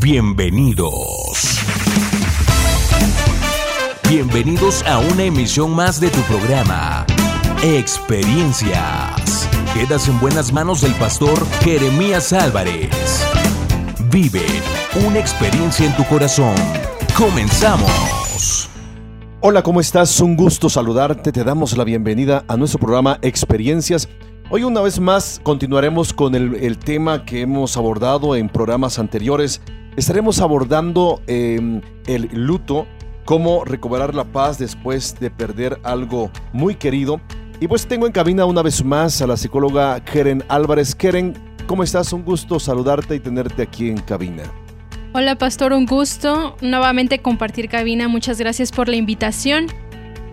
Bienvenidos. Bienvenidos a una emisión más de tu programa, Experiencias. Quedas en buenas manos del pastor Jeremías Álvarez. Vive una experiencia en tu corazón. Comenzamos. Hola, ¿cómo estás? Un gusto saludarte. Te damos la bienvenida a nuestro programa Experiencias. Hoy una vez más continuaremos con el, tema que hemos abordado en programas anteriores. Estaremos abordando em, el luto cómo recobrar la paz después de perder algo muy querido. Y pues tengo en cabina una vez más a la psicóloga Keren Álvarez. Keren, ¿cómo estás? Un gusto saludarte y tenerte aquí en cabina. Hola Pastor, un gusto nuevamente compartir cabina. Muchas gracias por la invitación.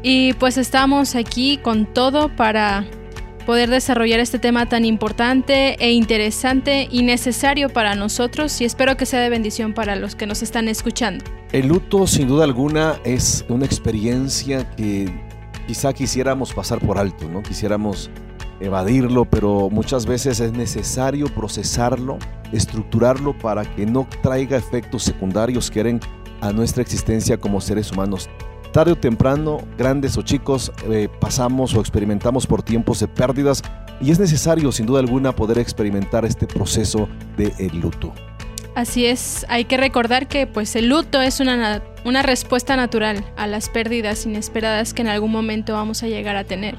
Y pues estamos aquí con todo para poder desarrollar este tema tan importante e interesante y necesario para nosotros y espero que sea de bendición para los que nos están escuchando. El luto sin duda alguna es una experiencia que quizá quisiéramos pasar por alto, ¿no? Quisiéramos evadirlo, pero muchas veces es necesario procesarlo, estructurarlo para que no traiga efectos secundarios que eren a nuestra existencia como seres humanos tarde o temprano, grandes o chicos, eh, pasamos o experimentamos por tiempos de pérdidas y es necesario, sin duda alguna, poder experimentar este proceso de el luto. Así es, hay que recordar que pues el luto es una, una respuesta natural a las pérdidas inesperadas que en algún momento vamos a llegar a tener.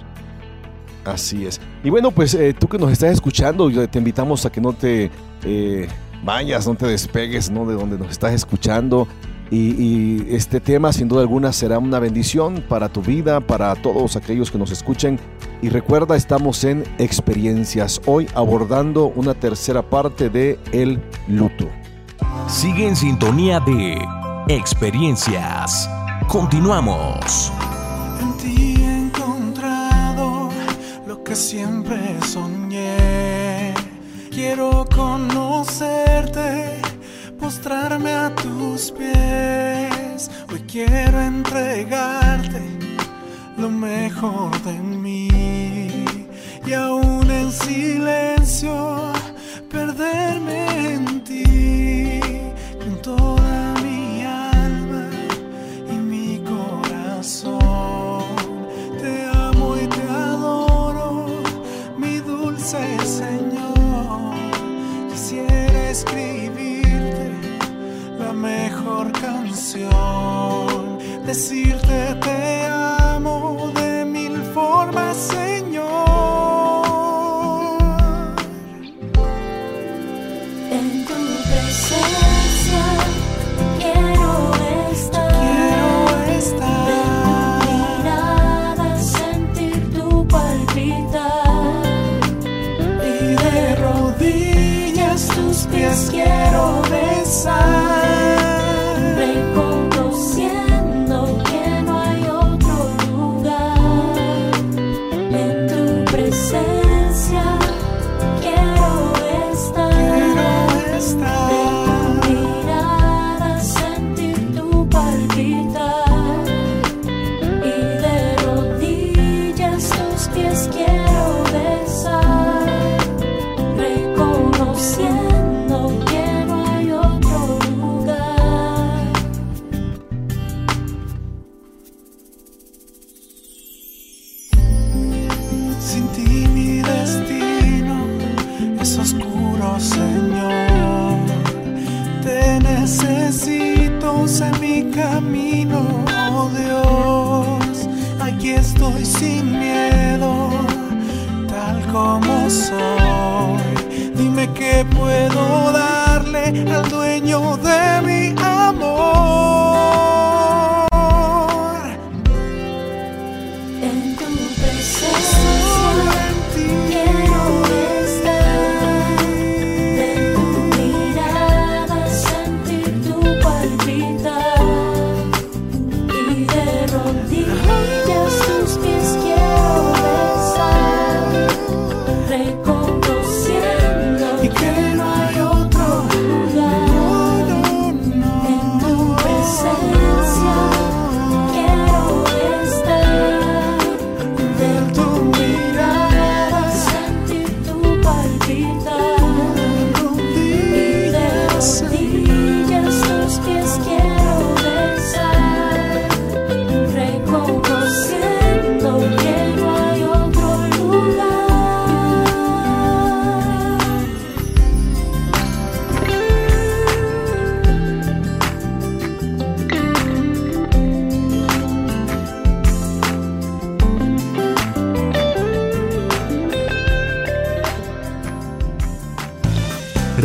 Así es. Y bueno, pues eh, tú que nos estás escuchando, te invitamos a que no te eh, vayas, no te despegues ¿no? de donde nos estás escuchando. Y, este tema sin duda alguna será una bendición para tu vida, para todos aquellos que nos escuchen. Y recuerda, estamos en experiencias, hoy abordando una tercera parte de el luto. Sigue en sintonía de experiencias. Continuamos. En ti he encontrado lo que siempre soñé. Quiero conocerte postrarme a tus pies. Hoy quiero entregarte lo mejor de mí. Y aún en silencio, perderme canción, decirte te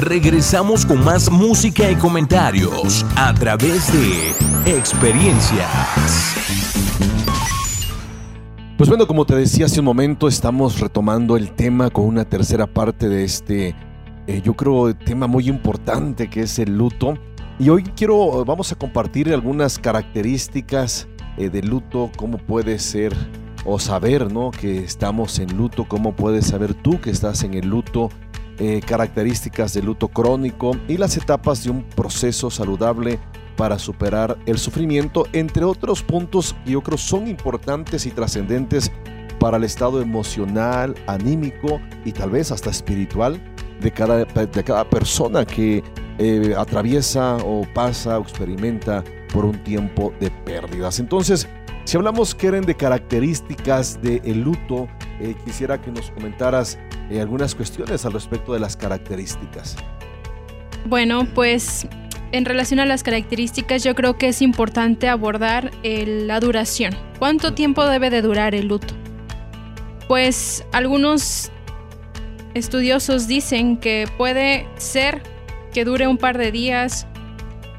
Regresamos con más música y comentarios a través de experiencias. Pues bueno, como te decía hace un momento, estamos retomando el tema con una tercera parte de este, eh, yo creo, tema muy importante que es el luto. Y hoy quiero, vamos a compartir algunas características eh, del luto, cómo puede ser o saber, ¿no? Que estamos en luto, cómo puedes saber tú que estás en el luto, eh, características del luto crónico y las etapas de un proceso saludable para superar el sufrimiento, entre otros puntos que yo creo son importantes y trascendentes para el estado emocional, anímico y tal vez hasta espiritual de cada, de cada persona que eh, atraviesa o pasa o experimenta por un tiempo de pérdidas. Entonces, si hablamos, Keren, de características del luto, eh, quisiera que nos comentaras eh, algunas cuestiones al respecto de las características. Bueno, pues en relación a las características, yo creo que es importante abordar la duración. ¿Cuánto tiempo debe de durar el luto? Pues algunos estudiosos dicen que puede ser que dure un par de días,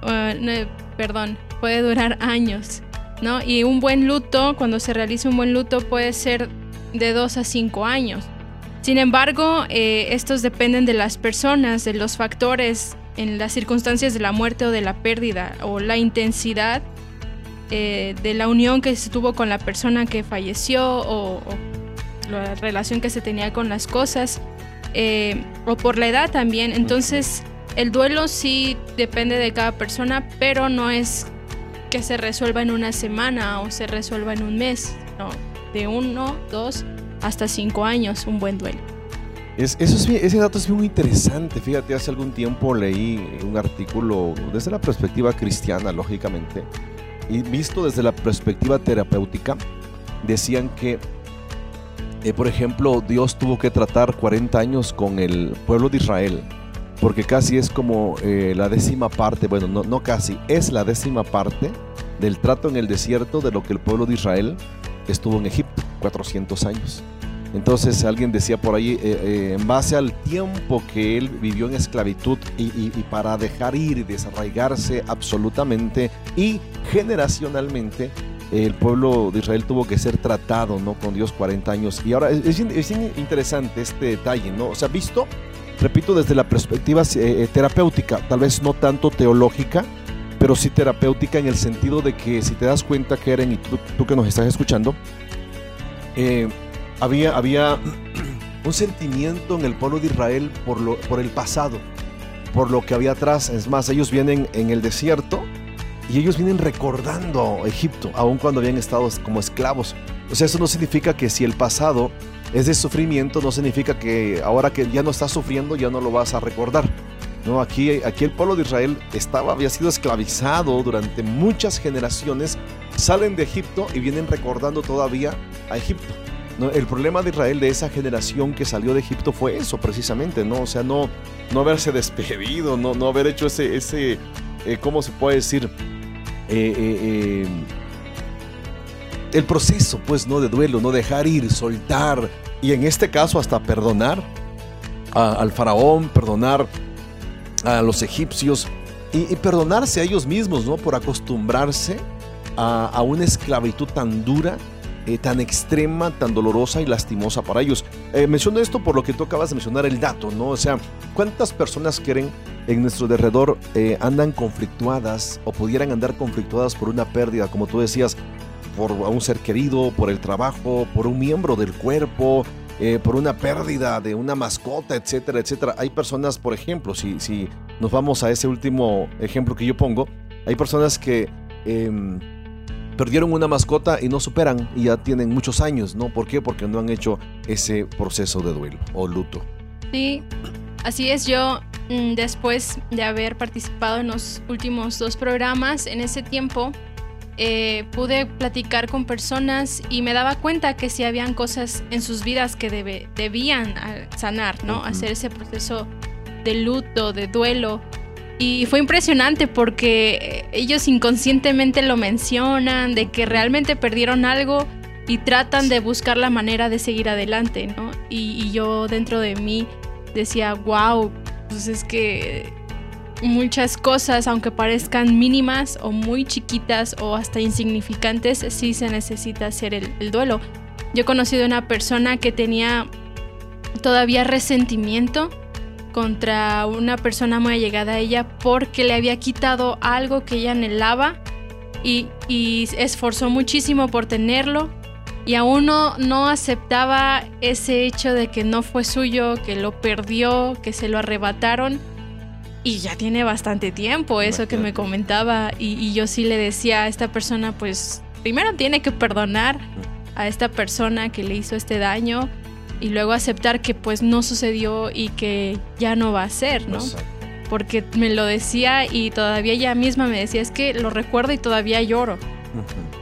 uh, perdón, puede durar años, ¿no? Y un buen luto, cuando se realiza un buen luto, puede ser de dos a cinco años. Sin embargo, eh, estos dependen de las personas, de los factores en las circunstancias de la muerte o de la pérdida o la intensidad eh, de la unión que se tuvo con la persona que falleció o, la relación que se tenía con las cosas eh, o por la edad también. Entonces el duelo sí depende de cada persona, pero no es que se resuelva en una semana o se resuelva en un mes, no, de uno, dos hasta cinco años un buen duelo. Es, eso ese dato es muy interesante. Fíjate, hace algún tiempo leí un artículo desde la perspectiva cristiana, lógicamente, y visto desde la perspectiva terapéutica, decían que, eh, por ejemplo, Dios tuvo que tratar 40 años con el pueblo de Israel, porque casi es como eh, la décima parte, bueno, no, no casi, es la décima parte del trato en el desierto de lo que el pueblo de Israel estuvo en Egipto, 400 años. Entonces alguien decía por ahí, eh, eh, en base al tiempo que él vivió en esclavitud y, para dejar ir y desarraigarse absolutamente y generacionalmente, el pueblo de Israel tuvo que ser tratado ¿no? con Dios 40 años. Y ahora es, interesante este detalle, ¿no? O sea, visto, repito, desde la perspectiva eh, terapéutica, tal vez no tanto teológica, pero sí terapéutica en el sentido de que si te das cuenta, Keren, y tú que nos estás escuchando, eh, había, había un sentimiento en el pueblo de Israel por, lo, por el pasado, por lo que había atrás. Es más, ellos vienen en el desierto y ellos vienen recordando Egipto, aun cuando habían estado como esclavos. O sea, eso no significa que si el pasado es de sufrimiento, no significa que ahora que ya no estás sufriendo, ya no lo vas a recordar. No, aquí, aquí el pueblo de Israel estaba, había sido esclavizado durante muchas generaciones, salen de Egipto y vienen recordando todavía a Egipto el problema de Israel de esa generación que salió de Egipto fue eso precisamente, ¿no? O sea, no, no haberse despedido, no, no haber hecho ese, ese eh, ¿cómo se puede decir? Eh, eh, el proceso, pues, ¿no? De duelo, no dejar ir, soltar, y en este caso hasta perdonar al faraón, perdonar a los egipcios y, perdonarse a ellos mismos, ¿no? Por acostumbrarse a, a una esclavitud tan dura eh, tan extrema, tan dolorosa y lastimosa para ellos. Eh, menciono esto por lo que tú acabas de mencionar el dato, ¿no? O sea, ¿cuántas personas quieren en nuestro derredor eh, andan conflictuadas o pudieran andar conflictuadas por una pérdida, como tú decías, por un ser querido, por el trabajo, por un miembro del cuerpo, por una pérdida de una mascota, etcétera, etcétera. Hay personas, por ejemplo, si, si nos vamos a ese último ejemplo que yo pongo, hay personas que em, perdieron una mascota y no superan y ya tienen muchos años, ¿no? ¿Por qué? Porque no han hecho ese proceso de duelo o luto. Sí, así es. Yo, mm, después de haber participado en los últimos dos programas, en ese tiempo eh, pude platicar con personas y me daba cuenta que sí habían cosas en sus vidas que debe, debían ah, sanar, ¿no? Hacer ese proceso de luto, de duelo. Y fue impresionante porque ellos inconscientemente lo mencionan, de que realmente perdieron algo y tratan de buscar la manera de seguir adelante, ¿no? Y, yo dentro de mí decía, wow, pues es que muchas cosas, aunque parezcan mínimas o muy chiquitas o hasta insignificantes, sí se necesita hacer el, el duelo. Yo he conocido una persona que tenía todavía resentimiento contra una persona muy allegada a ella porque le había quitado algo que ella anhelaba y, y esforzó muchísimo por tenerlo y aún no, no aceptaba ese hecho de que no fue suyo, que lo perdió, que se lo arrebataron. Y ya tiene bastante tiempo eso que me comentaba. Y, y, yo sí le decía a esta persona, pues primero tiene que perdonar a esta persona que le hizo este daño y luego aceptar que pues no sucedió y que ya no va a ser, ¿no? Porque me lo decía y todavía ella misma me decía, es que lo recuerdo y todavía lloro.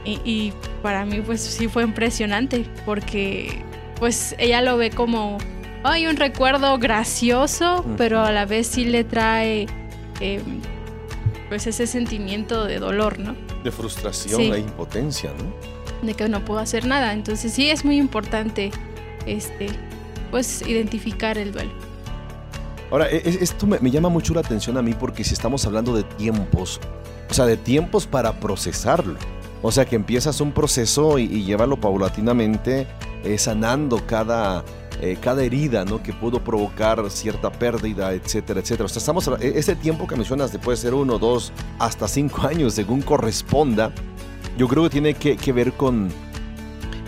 y, y, para mí pues sí fue impresionante porque pues ella lo ve como, hay un recuerdo gracioso, pero a la vez sí le trae eh, pues ese sentimiento de dolor, ¿no? De frustración sí. e impotencia, ¿no? De que no puedo hacer nada. Entonces sí es muy importante este, pues identificar el duelo. Ahora, esto me, llama mucho la atención a mí porque si estamos hablando de tiempos, o sea, de tiempos para procesarlo. O sea, que empiezas un proceso y, y llévalo paulatinamente, eh, sanando cada, eh, cada herida ¿no? que pudo provocar cierta pérdida, etcétera, etcétera. O sea, estamos, ese tiempo que mencionas puede ser uno, dos, hasta cinco años, según corresponda. Yo creo que tiene que, que ver con,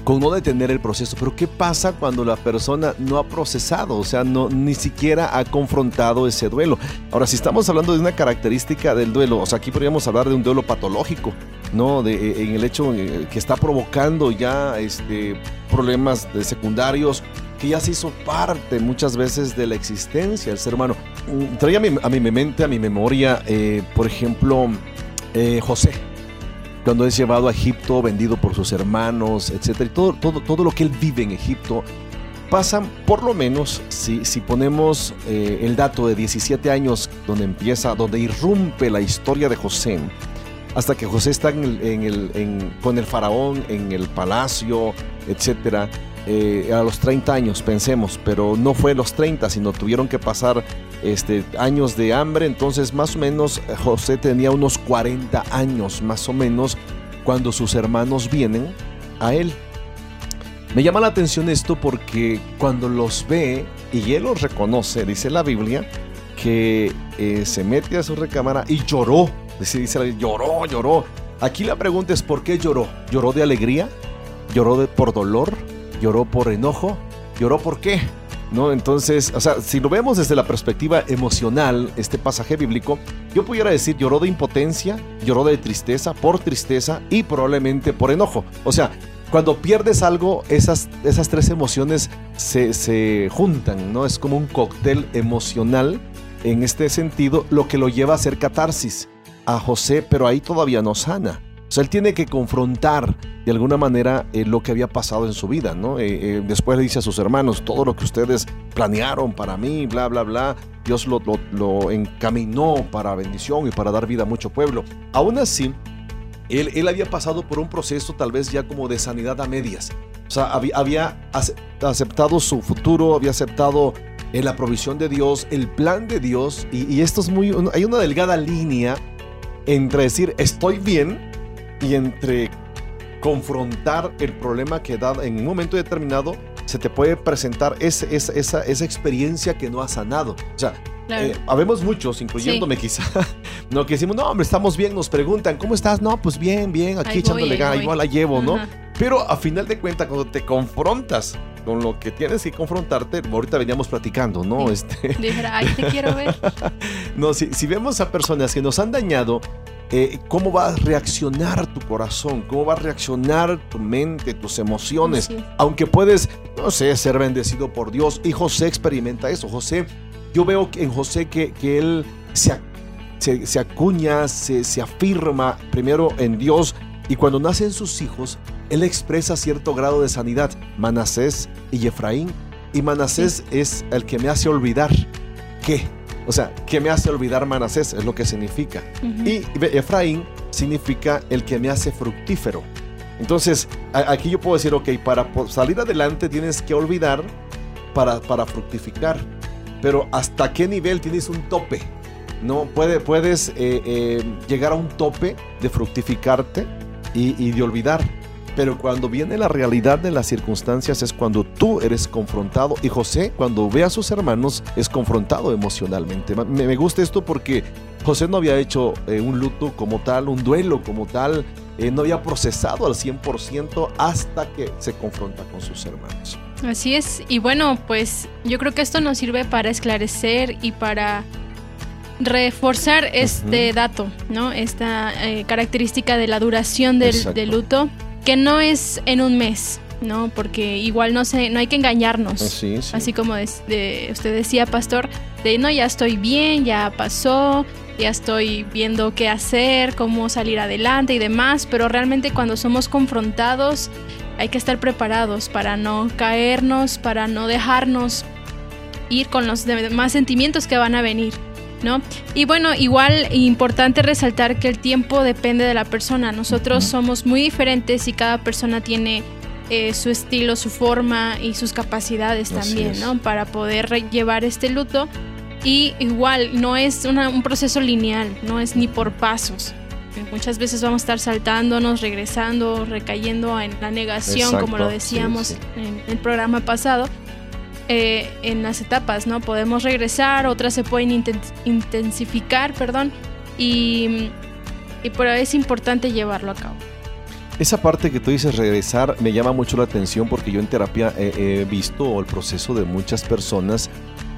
con no detener el proceso. Pero ¿qué pasa cuando la persona no ha procesado? O sea, no, ni siquiera ha confrontado ese duelo. Ahora, si estamos hablando de una característica del duelo, o sea, aquí podríamos hablar de un duelo patológico, ¿no? De, en el hecho que está provocando ya este, problemas secundarios que ya se hizo parte muchas veces de la existencia del ser humano. Traía a mi, a mi mente, a mi memoria, eh, por ejemplo, eh, José cuando es llevado a Egipto, vendido por sus hermanos, etc. Y todo, todo, todo lo que él vive en Egipto, pasan por lo menos, si, si ponemos eh, el dato de 17 años, donde empieza, donde irrumpe la historia de José, hasta que José está en el, en el, con el faraón en el palacio, etc. Eh, a los 30 años, pensemos, pero no fue a los 30, sino tuvieron que pasar este, años de hambre, entonces más o menos José tenía unos 40 años, más o menos, cuando sus hermanos vienen a él. Me llama la atención esto porque cuando los ve y él los reconoce, dice la Biblia, que eh, se mete a su recámara y lloró. Dice, dice, lloró, lloró. Aquí la pregunta es, ¿por qué lloró? ¿Lloró de alegría? ¿Lloró de, por dolor? ¿Lloró por enojo? ¿Lloró por qué? ¿No? Entonces, o sea, si lo vemos desde la perspectiva emocional, este pasaje bíblico, yo pudiera decir lloró de impotencia, lloró de tristeza, por tristeza y probablemente por enojo. O sea, cuando pierdes algo, esas, esas tres emociones se, se juntan, ¿no? Es como un cóctel emocional en este sentido, lo que lo lleva a hacer catarsis a José, pero ahí todavía no sana. O sea, él tiene que confrontar de alguna manera eh, lo que había pasado en su vida, ¿no? Eh, eh, después le dice a sus hermanos, todo lo que ustedes planearon para mí, bla, bla, bla, Dios lo, lo, lo, encaminó para bendición y para dar vida a mucho pueblo. Aún así, él, él, había pasado por un proceso tal vez ya como de sanidad a medias. O sea, había, había aceptado su futuro, había aceptado la provisión de Dios, el plan de Dios, y, y esto es muy, hay una delgada línea entre decir estoy bien, y entre confrontar el problema que da en un momento determinado se te puede presentar ese, esa, esa, esa, experiencia que no ha sanado. O sea, claro. eh, habemos muchos, incluyéndome sí. quizá, no que decimos, no, hombre, estamos bien, nos preguntan, ¿cómo estás? No, pues bien, bien, aquí ahí echándole ganas, igual la llevo. ¿no? Pero a final de cuentas, cuando te confrontas con lo que tienes que confrontarte, ahorita veníamos platicando, ¿no? Sí. Este... Dije, ay, te quiero ver. no, si, si vemos a personas que nos han dañado, eh, cómo va a reaccionar tu corazón, cómo va a reaccionar tu mente, tus emociones. Sí. Aunque puedes, no sé, ser bendecido por Dios. Y José experimenta eso. José, yo veo en José que, que él se, se, se acuña, se, se afirma primero en Dios. Y cuando nacen sus hijos, él expresa cierto grado de sanidad. Manasés y Efraín. Y Manasés sí. es el que me hace olvidar que o sea, que me hace olvidar Manasés, es lo que significa. Uh -huh. Y Efraín significa el que me hace fructífero. Entonces, aquí yo puedo decir, ok, para salir adelante tienes que olvidar para, para fructificar. pero ¿hasta qué nivel tienes un tope? No, Puede, puedes eh, eh, llegar a un tope de fructificarte y, y de olvidar. Pero cuando viene la realidad de las circunstancias es cuando tú eres confrontado. Y José, cuando ve a sus hermanos, es confrontado emocionalmente. Me, me gusta esto porque José no había hecho eh, un luto como tal, un duelo como tal. eh, no había procesado al 100% hasta que se confronta con sus hermanos. Así es, y bueno, pues yo creo que esto nos sirve para esclarecer y para reforzar este dato, ¿no? Esta eh, característica de la duración del luto, que no es en un mes, ¿no? Porque igual no se, no hay que engañarnos. Sí, sí. Así como des- de- usted decía, pastor, de no, ya estoy bien, ya pasó, ya estoy viendo qué hacer, cómo salir adelante y demás, pero realmente cuando somos confrontados hay que estar preparados para no caernos, para no dejarnos ir con los demás sentimientos que van a venir. ¿No? Y bueno, igual importante resaltar que el tiempo depende de la persona. Nosotros somos muy diferentes y cada persona tiene eh, su estilo, su forma y sus capacidades Así también, es. ¿no? Para poder llevar este luto. Y igual, no es una- un proceso lineal, no es ni por pasos. Muchas veces vamos a estar saltándonos, regresando, recayendo en la negación, como lo decíamos sí, sí. en el programa pasado. Eh, en las etapas, ¿no? Podemos regresar, otras se pueden inten- intensificar, perdón, y, y pero es importante llevarlo a cabo. Esa parte que tú dices regresar me llama mucho la atención porque yo en terapia he, he visto el proceso de muchas personas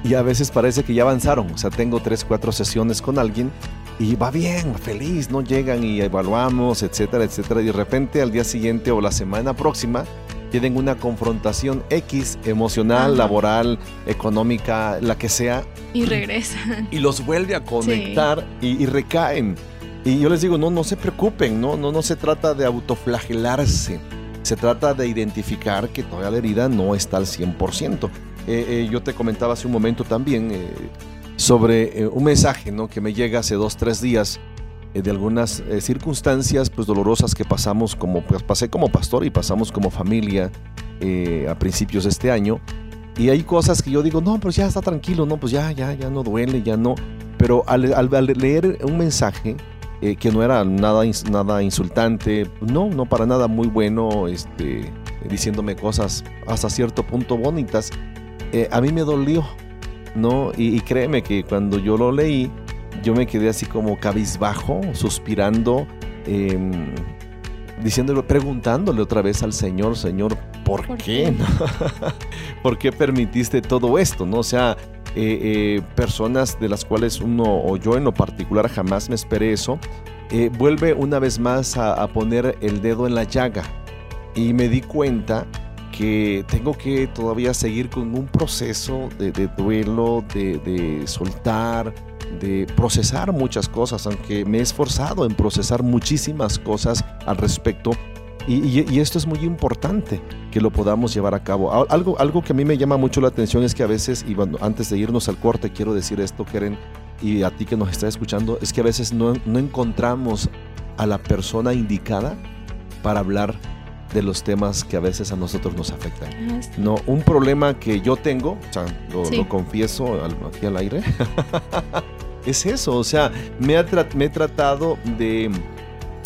y a veces parece que ya avanzaron. O sea, tengo tres, cuatro sesiones con alguien y va bien, feliz, no llegan y evaluamos, etcétera, etcétera. Y de repente al día siguiente o la semana próxima tienen una confrontación X emocional, Ajá. laboral, económica, la que sea, Y regresan. y los vuelve a conectar y, y recaen. Y yo les digo, no, no se preocupen, no, no, no se trata de autoflagelarse, se trata de identificar que todavía la herida no está al 100%. Eh, eh, yo te comentaba hace un momento también eh, sobre eh, un mensaje ¿no? que me llega hace dos, tres días de algunas eh, circunstancias pues dolorosas que pasamos como pues, pasé como pastor y pasamos como familia eh, a principios de este año. Y hay cosas que yo digo no pues ya está tranquilo no pues ya ya ya no duele ya no pero al, al- leer un mensaje eh, que no era nada nada insultante no no para nada muy bueno este diciéndome cosas hasta cierto punto bonitas eh, a mí me dolió no y, y créeme que cuando yo lo leí yo me quedé así como cabizbajo, suspirando, eh, diciéndole, preguntándole otra vez al Señor, Señor, ¿por, ¿Por qué? qué? ¿Por qué permitiste todo esto? ¿No? O sea, eh, eh, personas de las cuales uno, o yo en lo particular, jamás me esperé eso, eh, vuelve una vez más a, a poner el dedo en la llaga. Y me di cuenta que tengo que todavía seguir con un proceso de, de duelo, de, de soltar, de procesar muchas cosas, aunque me he esforzado en procesar muchísimas cosas al respecto. Y, y- y esto es muy importante que lo podamos llevar a cabo. Al- Algo, algo que a mí me llama mucho la atención es que a veces, y bueno, antes de irnos al corte, quiero decir esto, Keren, y a ti que nos está escuchando, es que a veces no, no encontramos a la persona indicada para hablar de los temas que a veces a nosotros nos afectan. Ah. No, un problema que yo tengo, o sea, lo, Sí. lo confieso aquí al aire, es eso, o sea, me, ha me he tratado de,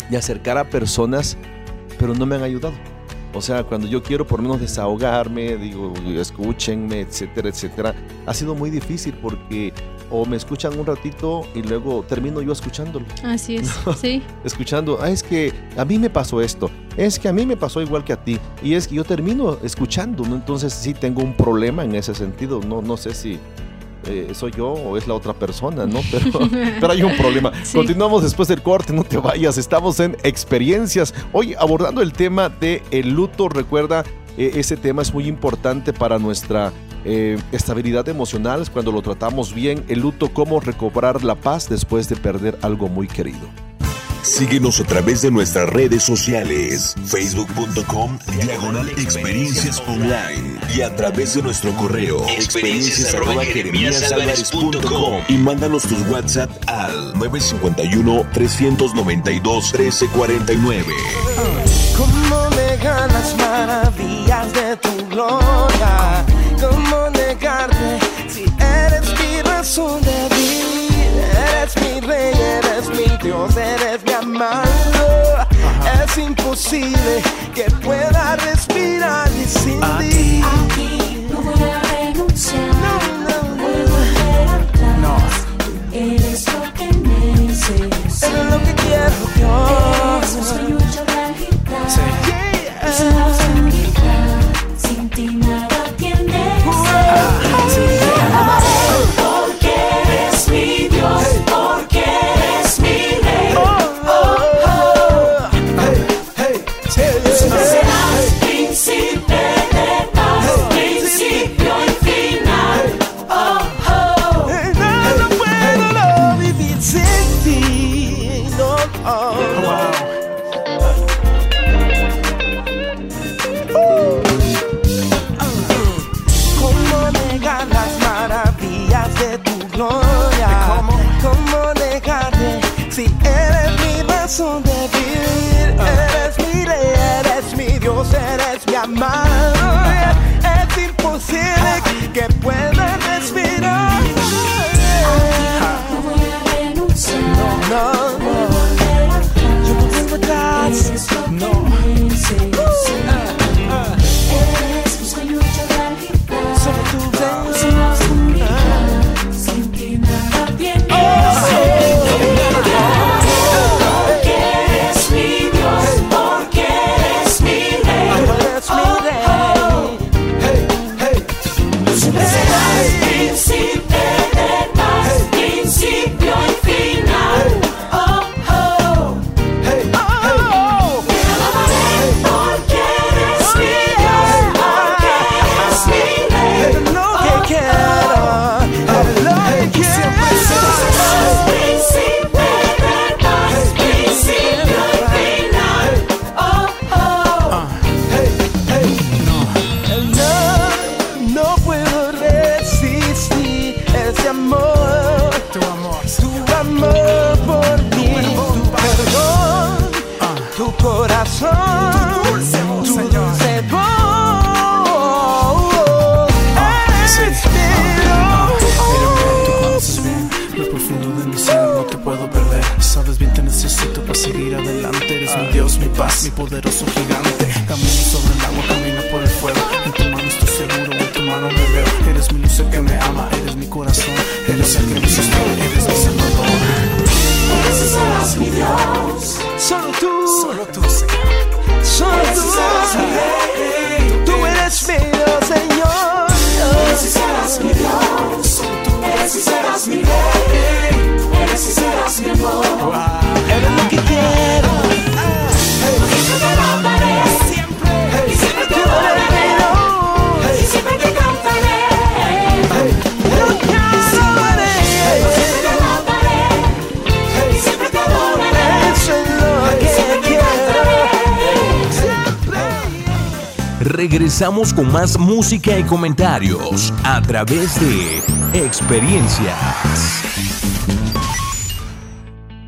de acercar a personas, pero no me han ayudado. O sea, cuando yo quiero por lo menos desahogarme, digo, escúchenme, etcétera, etcétera, ha sido muy difícil porque o me escuchan un ratito y luego termino yo escuchándolo Así es, sí. escuchando, ah, es que a mí me pasó esto, es que a mí me pasó igual que a ti, y es que yo termino escuchando, ¿no? entonces sí tengo un problema en ese sentido, no, no sé si eh, soy yo o es la otra persona, ¿no? Pero, pero hay un problema. Sí. Continuamos después del corte, no te vayas, estamos en experiencias, hoy abordando el tema de el luto, recuerda, eh, ese tema es muy importante para nuestra eh, estabilidad emocional, es cuando lo tratamos bien, el luto, cómo recobrar la paz después de perder algo muy querido. Síguenos a través de nuestras redes sociales, facebook.com, diagonal experiencias online y a través de nuestro correo, experiencias arroba y mándanos tus WhatsApp al 951-392-1349. ¿Cómo negar las maravillas de tu gloria? ¿Cómo negarte si eres razón de vivir. Eres mi rey, eres mi Dios, eres mi amado. Es imposible que pueda respirar y sin ti. Aquí no voy a renunciar. No, no, no. Voy a volver atrás. Tú eres lo que necesito. Eres lo que quiero yo. Eres un sueño hecho realidad. Yeah. Es una oscuridad. Sin ti nada Regresamos con más música y comentarios a través de experiencias.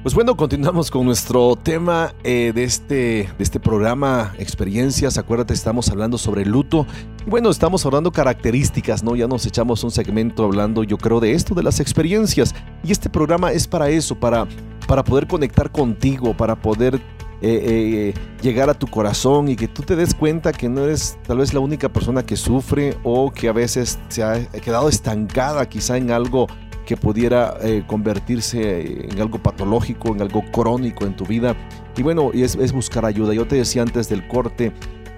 Pues bueno, continuamos con nuestro tema eh, de, este, de este programa, experiencias. Acuérdate, estamos hablando sobre luto. Bueno, estamos hablando características, ¿no? Ya nos echamos un segmento hablando, yo creo, de esto, de las experiencias. Y este programa es para eso, para, para poder conectar contigo, para poder eh, eh, llegar a tu corazón y que tú te des cuenta que no eres tal vez la única persona que sufre o que a veces se ha quedado estancada quizá en algo que pudiera eh, convertirse en algo patológico, en algo crónico en tu vida. Y bueno, es, es buscar ayuda. Yo te decía antes del corte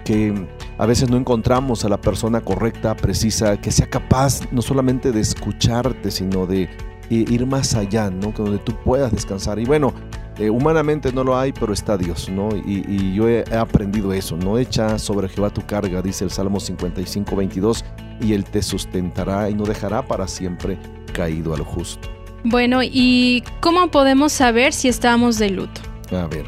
que a veces no encontramos a la persona correcta, precisa, que sea capaz no solamente de escucharte, sino de ir más allá, ¿no? Que donde tú puedas descansar. Y bueno, eh, humanamente no lo hay, pero está Dios, ¿no? Y, y yo he, aprendido eso, ¿no? Echa sobre Jehová tu carga, dice el Salmo 55, 22, y Él te sustentará y no dejará para siempre caído al justo. Bueno, ¿y cómo podemos saber si estamos de luto? A ver.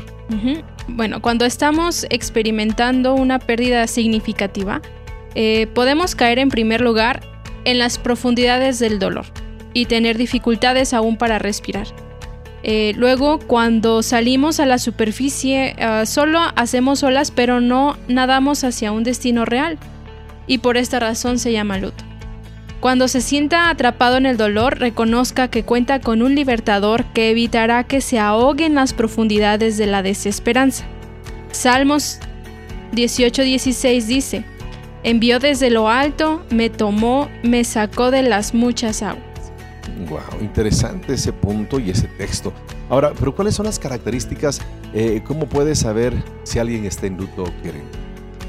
Bueno, cuando estamos experimentando una pérdida significativa, eh, podemos caer en primer lugar en las profundidades del dolor y tener dificultades aún para respirar. Eh, luego, cuando salimos a la superficie, ah, solo hacemos olas, pero no nadamos hacia un destino real. Y por esta razón se llama luto. Cuando se sienta atrapado en el dolor, reconozca que cuenta con un libertador que evitará que se ahogue en las profundidades de la desesperanza. Salmos 18:16 dice, envió desde lo alto, me tomó, me sacó de las muchas aguas. Wow, interesante ese punto y ese texto. Ahora, pero ¿cuáles son las características? Eh, ¿Cómo puede saber si alguien está en luto o quiere?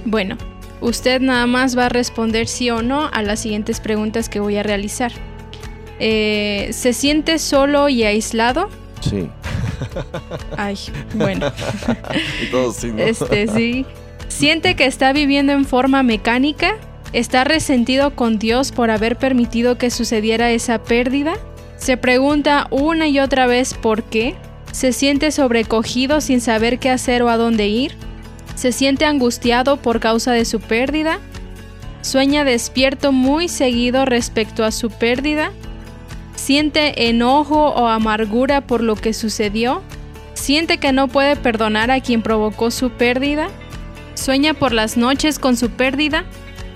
Bueno, usted nada más va a responder sí o no a las siguientes preguntas que voy a realizar. Eh, ¿Se siente solo y aislado? Sí. Ay, bueno. Y todos sí, ¿no? Este sí. ¿Siente que está viviendo en forma mecánica? ¿Está resentido con Dios por haber permitido que sucediera esa pérdida? ¿Se pregunta una y otra vez por qué? ¿Se siente sobrecogido sin saber qué hacer o a dónde ir? ¿Se siente angustiado por causa de su pérdida? ¿Sueña despierto muy seguido respecto a su pérdida? ¿Siente enojo o amargura por lo que sucedió? ¿Siente que no puede perdonar a quien provocó su pérdida? ¿Sueña por las noches con su pérdida?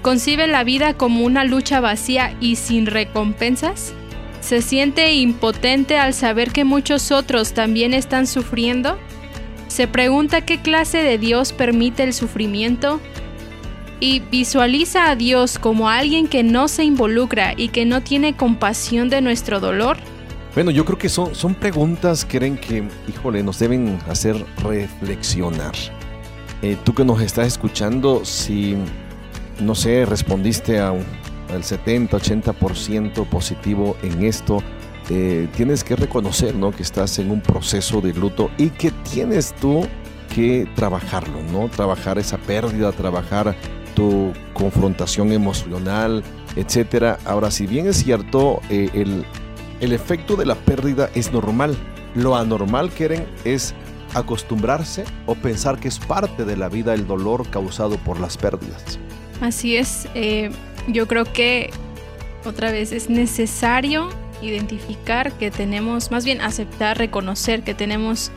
¿Concibe la vida como una lucha vacía y sin recompensas? ¿Se siente impotente al saber que muchos otros también están sufriendo? ¿Se pregunta qué clase de Dios permite el sufrimiento? ¿Y visualiza a Dios como alguien que no se involucra y que no tiene compasión de nuestro dolor? Bueno, yo creo que son, son preguntas que creen que, híjole, nos deben hacer reflexionar. Eh, tú que nos estás escuchando, si, no sé, respondiste a un- al 70, 80% positivo en esto, eh, tienes que reconocer ¿no? que estás en un proceso de luto y que tienes tú que trabajarlo, ¿no? Trabajar esa pérdida, trabajar tu confrontación emocional, etcétera. Ahora, si bien es cierto, eh, el, el efecto de la pérdida es normal. Lo anormal, quieren, es acostumbrarse o pensar que es parte de la vida el dolor causado por las pérdidas. Así es, eh, yo creo que otra vez es necesario identificar que tenemos, más bien aceptar, reconocer que tenemos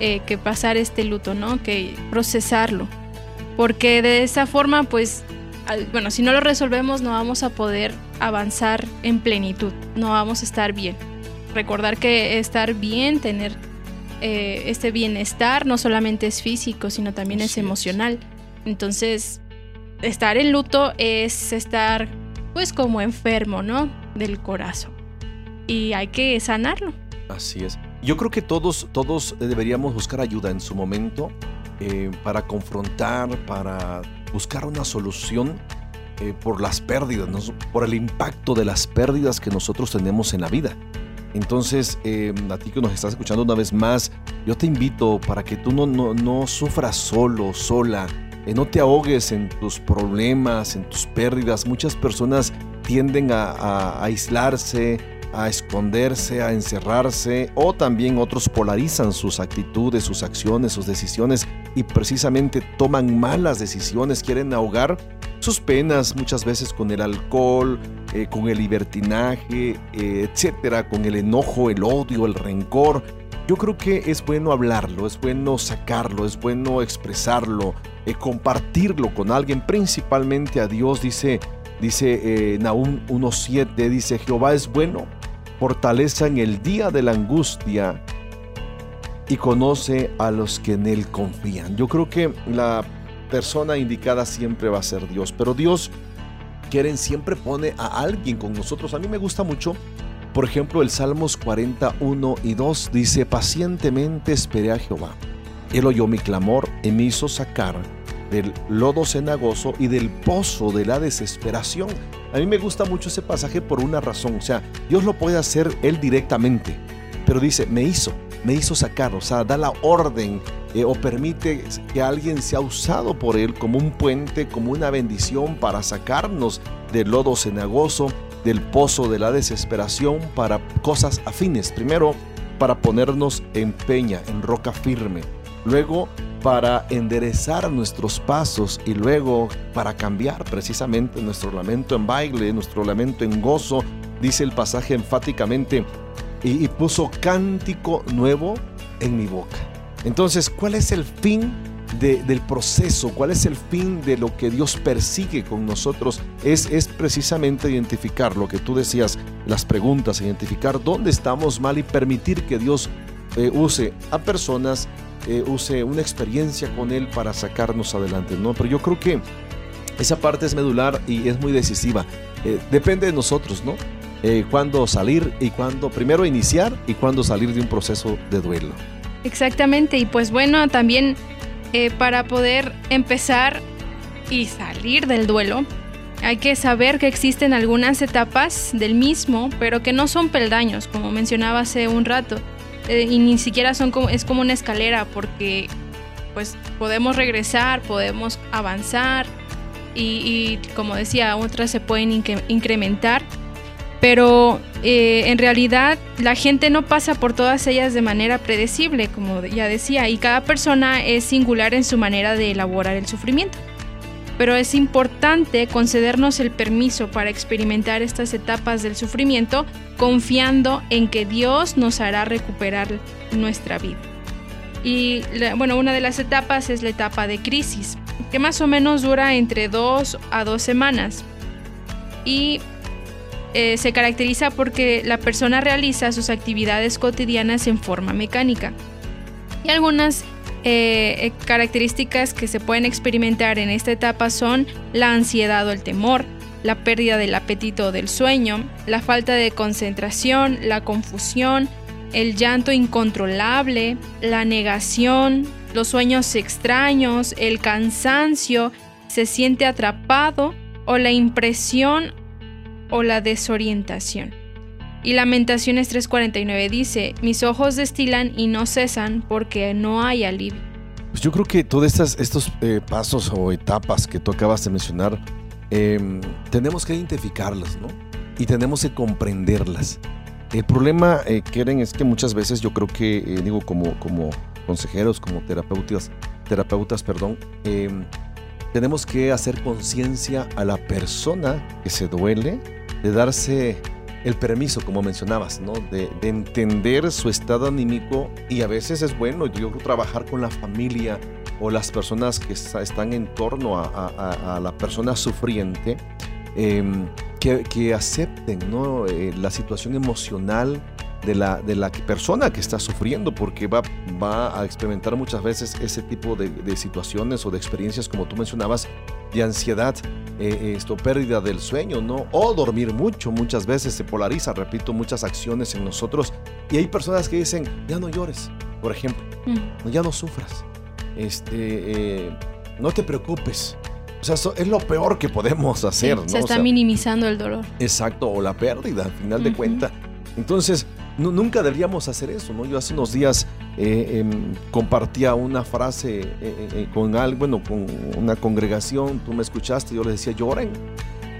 eh, que pasar este luto, ¿no? Que procesarlo. Porque de esa forma, pues, al- bueno, si no lo resolvemos no vamos a poder avanzar en plenitud, no vamos a estar bien. Recordar que estar bien, tener eh, este bienestar, no solamente es físico, sino también es. emocional. Entonces, estar en luto es estar pues como enfermo, ¿no? Del corazón. Y hay que sanarlo. Así es. Yo creo que todos, todos deberíamos buscar ayuda en su momento eh, para confrontar, para buscar una solución eh, por las pérdidas, ¿no? por el impacto de las pérdidas que nosotros tenemos en la vida. Entonces, eh, a ti que nos estás escuchando una vez más, yo te invito para que tú no, no, no sufras solo, sola, eh, no te ahogues en tus problemas, en tus pérdidas. Muchas personas tienden a, a aislarse, a esconderse, a encerrarse, o también otros polarizan sus actitudes, sus acciones, sus decisiones y precisamente toman malas decisiones, quieren ahogar sus penas muchas veces con el alcohol, eh, con el libertinaje, eh, etcétera, con el enojo, el odio, el rencor. Yo creo que es bueno hablarlo, es bueno sacarlo, es bueno expresarlo, eh, compartirlo con alguien, principalmente a Dios, dice, dice eh, Nahum 1.7, dice, Jehová es bueno, fortaleza en el día de la angustia y conoce a los que en él confían. Yo creo que la persona indicada siempre va a ser Dios, pero Dios quieren siempre pone a alguien con nosotros. A mí me gusta mucho, por ejemplo, el Salmos 41 y 2 dice, pacientemente esperé a Jehová. Él oyó mi clamor y me hizo sacar del lodo cenagoso y del pozo de la desesperación. A mí me gusta mucho ese pasaje por una razón, o sea, Dios lo puede hacer él directamente, pero dice, me hizo, me hizo sacar, o sea, da la orden eh, o permite que alguien sea usado por él como un puente, como una bendición para sacarnos del lodo cenagoso, del pozo de la desesperación para cosas afines. Primero, para ponernos en peña, en roca firme. Luego, para enderezar nuestros pasos y luego para cambiar precisamente nuestro lamento en baile, nuestro lamento en gozo, dice el pasaje enfáticamente, y, puso cántico nuevo en mi boca. Entonces, ¿cuál es el fin de- del proceso, cuál es el fin de lo que Dios persigue con nosotros, es, es precisamente identificar lo que tú decías, las preguntas, identificar dónde estamos mal y permitir que Dios eh, use a personas, eh, use una experiencia con Él para sacarnos adelante, ¿no? Pero yo creo que esa parte es medular y es muy decisiva. Eh, depende de nosotros, ¿no? Eh, cuándo salir y cuándo, primero iniciar y cuándo salir de un proceso de duelo. Exactamente, y pues bueno, también eh, para poder empezar y salir del duelo, hay que saber que existen algunas etapas del mismo, pero que no son peldaños, como mencionaba hace un rato, eh, y ni siquiera son como, es como una escalera, porque pues podemos regresar, podemos avanzar, y, como decía, otras se pueden incre- incrementar, pero eh, en realidad la gente no pasa por todas ellas de manera predecible, como ya decía, y cada persona es singular en su manera de elaborar el sufrimiento. Pero es importante concedernos el permiso para experimentar estas etapas del sufrimiento confiando en que Dios nos hará recuperar nuestra vida. Y bueno, una de las etapas es la etapa de crisis, que más o menos dura entre dos a dos semanas. Y eh, se caracteriza porque la persona realiza sus actividades cotidianas en forma mecánica. Y algunas eh, eh, características que se pueden experimentar en esta etapa son la ansiedad o el temor, la pérdida del apetito o del sueño, la falta de concentración, la confusión, el llanto incontrolable, la negación, los sueños extraños, el cansancio, se siente atrapado o la impresión o la desorientación. Y Lamentaciones 3:49 dice, mis ojos destilan y no cesan porque no hay alivio. Pues yo creo que todos estas, estos eh, pasos o etapas que tú acabas de mencionar, eh, tenemos que identificarlas, ¿no? Y tenemos que comprenderlas. El problema, eh, Keren, es que muchas veces yo creo que, eh, digo, como, como consejeros, como terapeutas, terapeutas, perdón, eh, tenemos que hacer conciencia a la persona que se duele de darse el permiso, como mencionabas, ¿no? De, de entender su estado anímico y a veces es bueno, yo creo, trabajar con la familia o las personas que está- están en torno a, la persona sufriente, em, que, que acepten ¿no? Eh, la situación emocional de la, de la persona que está sufriendo, porque va, va a experimentar muchas veces ese tipo de, de situaciones o de experiencias, como tú mencionabas, de ansiedad, eh, esto, pérdida del sueño, ¿no? O dormir mucho, muchas veces se polariza, repito, muchas acciones en nosotros. Y hay personas que dicen, ya no llores, por ejemplo, Mm. ya no sufras, este, eh, no te preocupes. O sea, eso es lo peor que podemos hacer, ¿no? Se O está sea, minimizando el dolor. Exacto, o la pérdida, al final de cuentas. Entonces, nu- nunca deberíamos hacer eso, ¿no? Yo hace unos días eh, em, compartía una frase eh, eh, con algo, bueno, con una congregación, tú me escuchaste, yo les decía, lloren,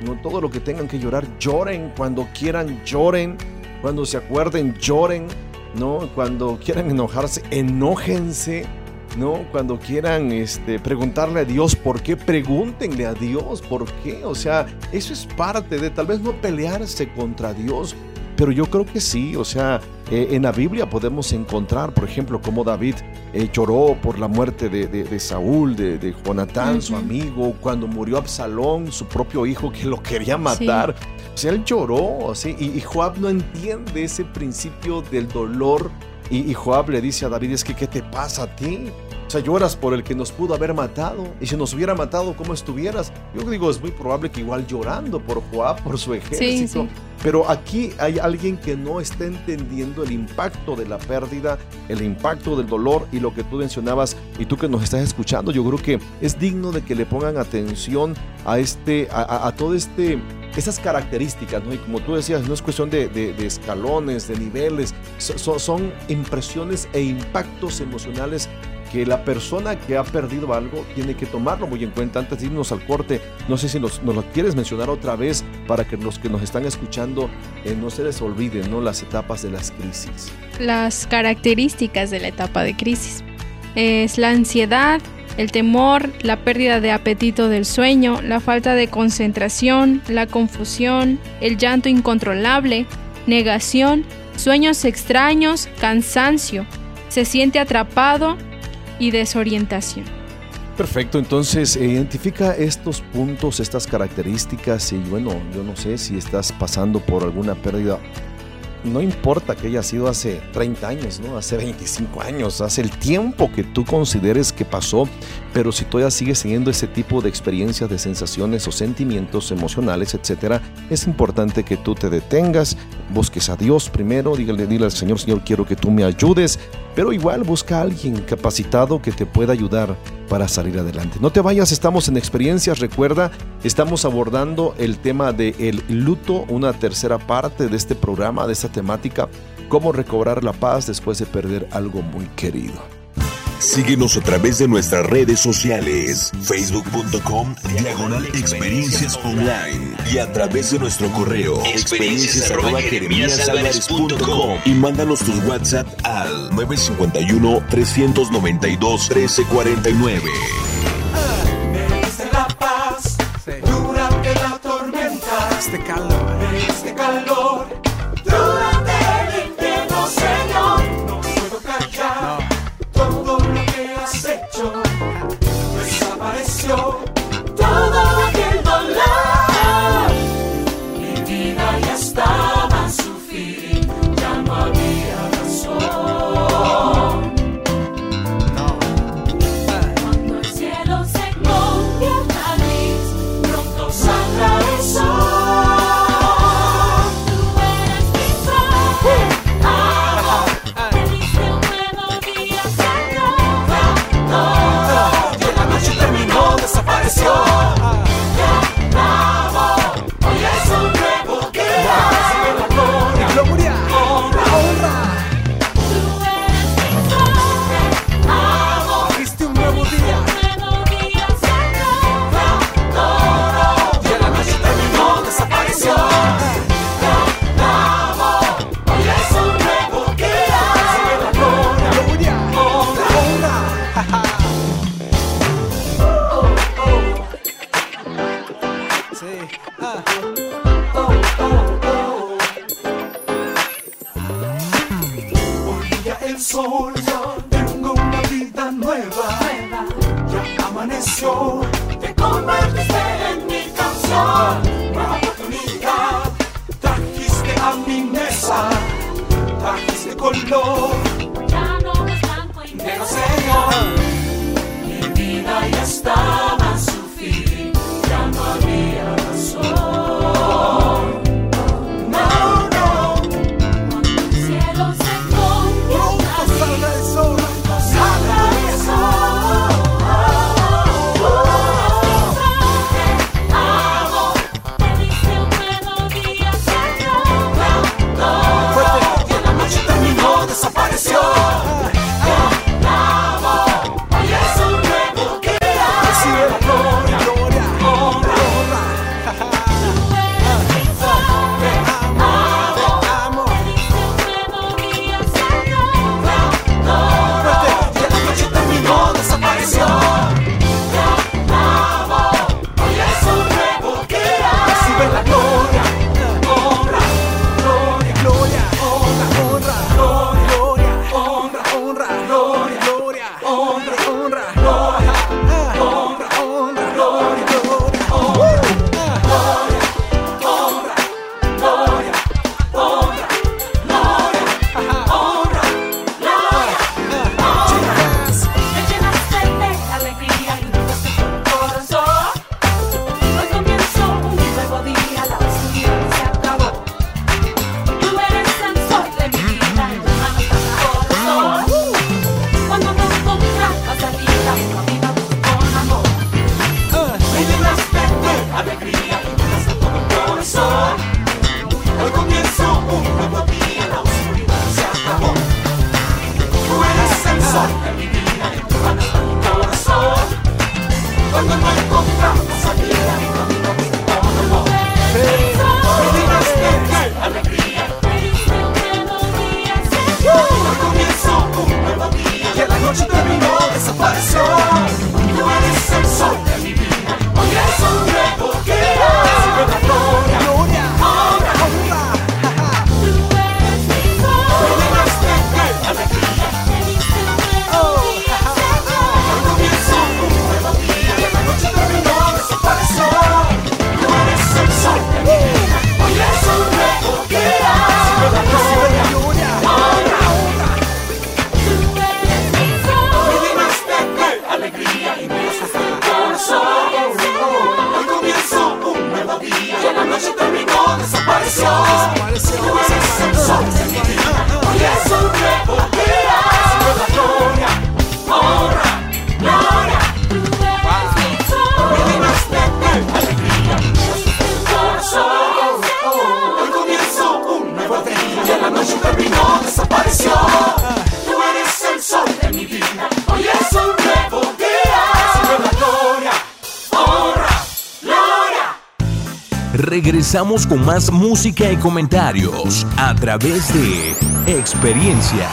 no todo lo que tengan que llorar, lloren, cuando quieran, lloren, cuando se acuerden, lloren, ¿no? Cuando quieran enojarse, enójense, ¿no? Cuando quieran este, preguntarle a Dios por qué, pregúntenle a Dios por qué. O sea, eso es parte de tal vez no pelearse contra Dios, pero yo creo que sí. O sea, eh, en la Biblia podemos encontrar, por ejemplo, cómo David eh, lloró por la muerte de, de- de Saúl, de, de Jonatán, su amigo, cuando murió Absalón, su propio hijo que lo quería matar. O sea, él lloró, así, y, y Joab no entiende ese principio del dolor. Y, y Joab le dice a David, es que, ¿qué te pasa a ti? O sea, lloras por el que nos pudo haber matado. Y si nos hubiera matado, ¿cómo estuvieras? Yo digo, es muy probable que igual llorando por Joab, por su ejército. sí. Pero aquí hay alguien que no está entendiendo el impacto de la pérdida, el impacto del dolor y lo que tú mencionabas y tú que nos estás escuchando, yo creo que es digno de que le pongan atención a este, a, a- a todo este, esas características, ¿no? Y como tú decías, no es cuestión de, de- de escalones, de niveles, so- so- son impresiones e impactos emocionales que la persona que ha perdido algo tiene que tomarlo muy en cuenta. Antes de irnos al corte, no sé si nos, nos lo quieres mencionar otra vez para que los que nos están escuchando eh, no se les olviden ¿no? las etapas de las crisis. Las características de la etapa de crisis. Es la ansiedad, el temor, la pérdida de apetito del sueño, la falta de concentración, la confusión, el llanto incontrolable, negación, sueños extraños, cansancio, se siente atrapado y desorientación. Perfecto, entonces eh, identifica estos puntos, estas características y bueno, yo no sé si estás pasando por alguna pérdida. No importa que haya sido hace 30 años, ¿no? Hace 25 años, hace el tiempo que tú consideres que pasó, pero si todavía sigues teniendo ese tipo de experiencias, de sensaciones o sentimientos emocionales, etcétera, es importante que tú te detengas, busques a Dios primero, dígale, dile al Señor, Señor, quiero que tú me ayudes, pero igual busca a alguien capacitado que te pueda ayudar para salir adelante. No te vayas, estamos en experiencias, recuerda, estamos abordando el tema del el luto, una tercera parte de este programa, de esta temática, cómo recobrar la paz después de perder algo muy querido. Síguenos a través de nuestras redes sociales, facebook.com, diagonal experiencias online y a través de nuestro correo, experiencias y mándanos tus WhatsApp al 951-392-1349. Me diste la paz durante la tormenta. Este calor. Me diste calor regresamos con más música y comentarios a través de experiencias.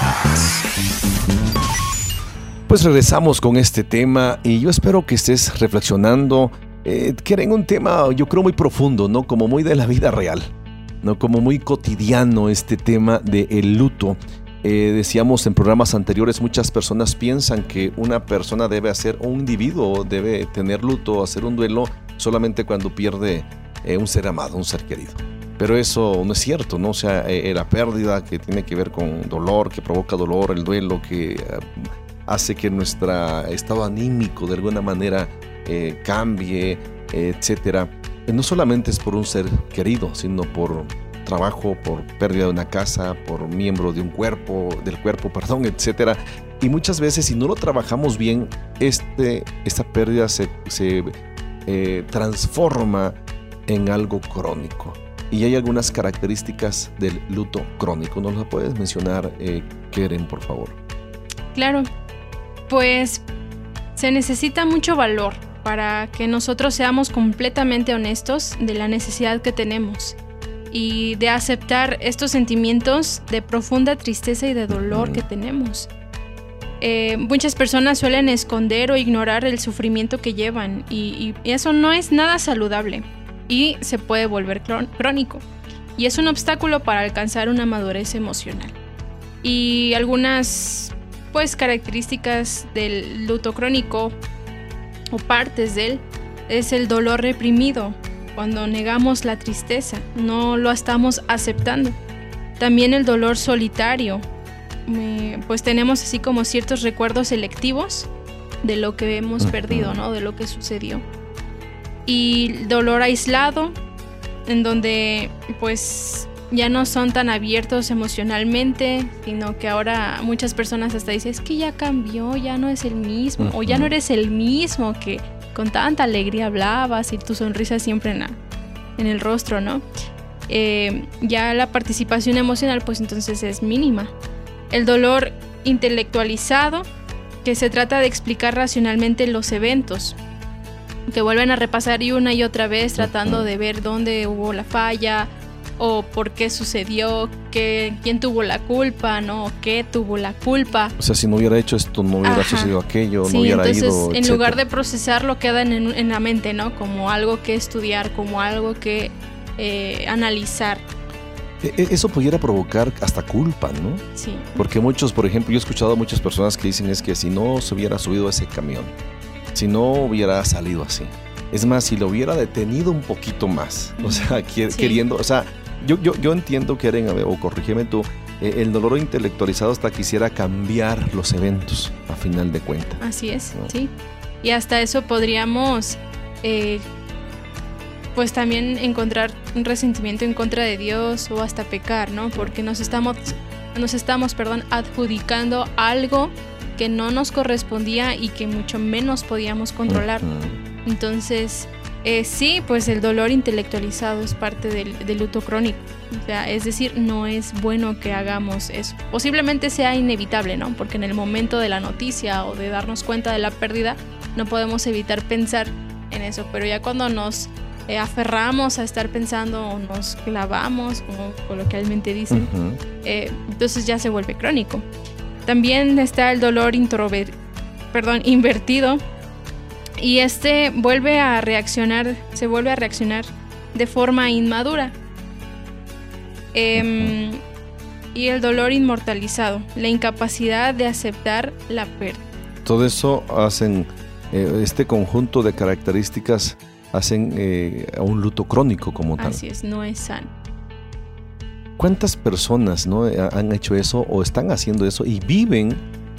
Pues regresamos con este tema y yo espero que estés reflexionando, eh, que era en un tema yo creo muy profundo, ¿no? Como muy de la vida real, ¿no? Como muy cotidiano este tema del luto. Eh, decíamos en programas anteriores, muchas personas piensan que una persona debe hacer, o un individuo debe tener luto, hacer un duelo solamente cuando pierde eh, un ser amado, un ser querido. Pero eso no es cierto, ¿no? O sea, la pérdida que tiene que ver con dolor, que provoca dolor, el duelo, que eh, hace que nuestro estado anímico de alguna manera eh, cambie, etcétera. No solamente es por un ser querido, sino por trabajo, por pérdida de una casa, por miembro de un cuerpo, del cuerpo, perdón, etcétera. Y muchas veces, si no lo trabajamos bien, este, esta pérdida se, se, transforma en algo crónico. Y hay algunas características del luto crónico. ¿Nos las puedes mencionar, eh, Keren, por favor? Claro, pues se necesita mucho valor para que nosotros seamos completamente honestos de la necesidad que tenemos y de aceptar estos sentimientos de profunda tristeza y de dolor que tenemos. Eh, muchas personas suelen esconder o ignorar el sufrimiento que llevan y, y eso no es nada saludable y se puede volver crón- crónico y es un obstáculo para alcanzar una madurez emocional. Y algunas pues características del luto crónico o partes de él es el dolor reprimido, cuando negamos la tristeza, no lo estamos aceptando. También el dolor solitario, eh, pues tenemos así como ciertos recuerdos selectivos de lo que hemos perdido, ¿no? De lo que sucedió. Y dolor aislado, en donde pues ya no son tan abiertos emocionalmente, sino que ahora muchas personas hasta dicen, es que ya cambió, ya no es el mismo, o ya no eres el mismo que con tanta alegría hablabas y tu sonrisa siempre en, la- en el rostro, ¿no? Eh, ya la participación emocional pues entonces es mínima. El dolor intelectualizado, que se trata de explicar racionalmente los eventos, que vuelven a repasar y una y otra vez tratando de ver dónde hubo la falla o por qué sucedió, qué, quién tuvo la culpa, ¿no? Qué tuvo la culpa. O sea, si no hubiera hecho esto, no hubiera Ajá. sucedido aquello, Sí, no hubiera entonces ido. en lugar de procesarlo quedan en, en la mente, ¿no? Como algo que estudiar, como algo que eh, analizar, E- e- Eso pudiera provocar hasta culpa, ¿no? sí. Porque muchos, por ejemplo, yo he escuchado a muchas personas que dicen es que si no se hubiera subido a ese camión, si no hubiera salido así, es más, si lo hubiera detenido un poquito más, o sea, Sí. queriendo, o sea, yo, yo, yo entiendo que Eren, o corrígeme tú, eh, el dolor intelectualizado hasta quisiera cambiar los eventos, a final de cuentas. Así es, ¿no? sí. Y hasta eso podríamos, eh, pues también encontrar un resentimiento en contra de Dios o hasta pecar, ¿no? Porque nos estamos, nos estamos, perdón, adjudicando algo que no nos correspondía y que mucho menos podíamos controlar. Entonces, eh, sí, pues el dolor intelectualizado es parte del, del luto crónico. O sea, es decir, no es bueno que hagamos eso. Posiblemente sea inevitable, ¿no? Porque en el momento de la noticia o de darnos cuenta de la pérdida, no podemos evitar pensar en eso. Pero ya cuando nos eh, aferramos a estar pensando o nos clavamos, como coloquialmente dicen, Ujú. eh, entonces ya se vuelve crónico. También está el dolor perdón, invertido y este vuelve a reaccionar, se vuelve a reaccionar de forma inmadura. Em, y el dolor inmortalizado, la incapacidad de aceptar la pérdida. Todo eso hacen, eh, este conjunto de características hacen eh, a un luto crónico como tal. Así es, no es sano. ¿Cuántas personas ¿no? eh, han hecho eso o están haciendo eso y viven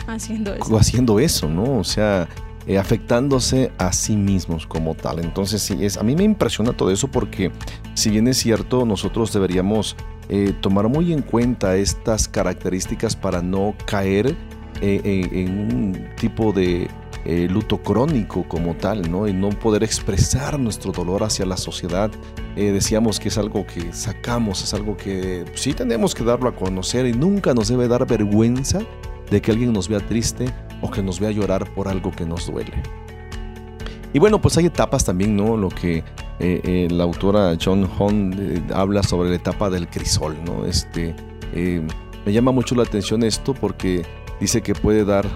Haciendo eso. haciendo eso, ¿no? O sea, eh, afectándose a sí mismos como tal. Entonces, sí, es, a mí me impresiona todo eso porque, si bien es cierto, nosotros deberíamos eh, tomar muy en cuenta estas características para no caer eh, en un tipo de eh, luto crónico como tal, ¿no? Y no poder expresar nuestro dolor hacia la sociedad. Eh, decíamos que es algo que sacamos, es algo que sí tenemos que darlo a conocer y nunca nos debe dar vergüenza de que alguien nos vea triste o que nos vea llorar por algo que nos duele. Y bueno, pues hay etapas también, ¿no? Lo que eh, eh, la autora John Hon eh, habla sobre la etapa del crisol, ¿no? Este, eh, me llama mucho la atención esto porque dice que puede dar,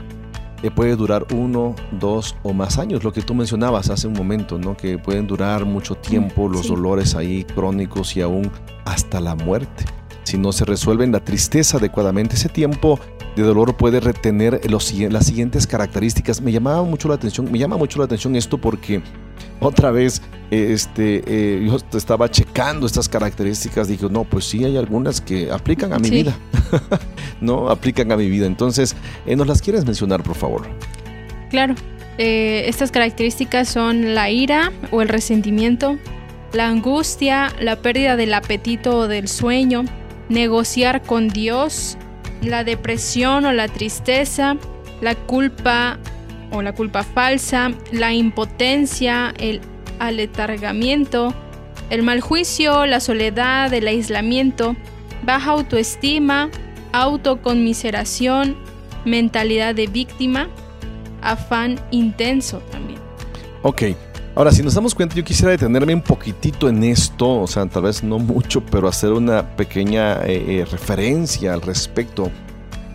puede durar uno, dos o más años, lo que tú mencionabas hace un momento, ¿no? Que pueden durar mucho tiempo los sí. dolores ahí crónicos y aún hasta la muerte. Si no se resuelven la tristeza adecuadamente, ese tiempo de dolor puede retener los, las siguientes características. Me llamaba mucho la atención, me llama mucho la atención esto porque otra vez este, eh, yo estaba checando estas características, dije, no, pues sí hay algunas que aplican a mi Sí. vida, no aplican a mi vida. Entonces, eh, ¿nos las quieres mencionar, por favor? Claro, eh, estas características son la ira o el resentimiento, la angustia, la pérdida del apetito o del sueño, negociar con Dios, la depresión o la tristeza, la culpa o la culpa falsa, la impotencia, el aletargamiento, el mal juicio, la soledad, el aislamiento, baja autoestima, autoconmiseración, mentalidad de víctima, afán intenso también. Ok. Ahora, si nos damos cuenta, yo quisiera detenerme un poquitito en esto, o sea, tal vez no mucho, pero hacer una pequeña eh, eh, referencia al respecto.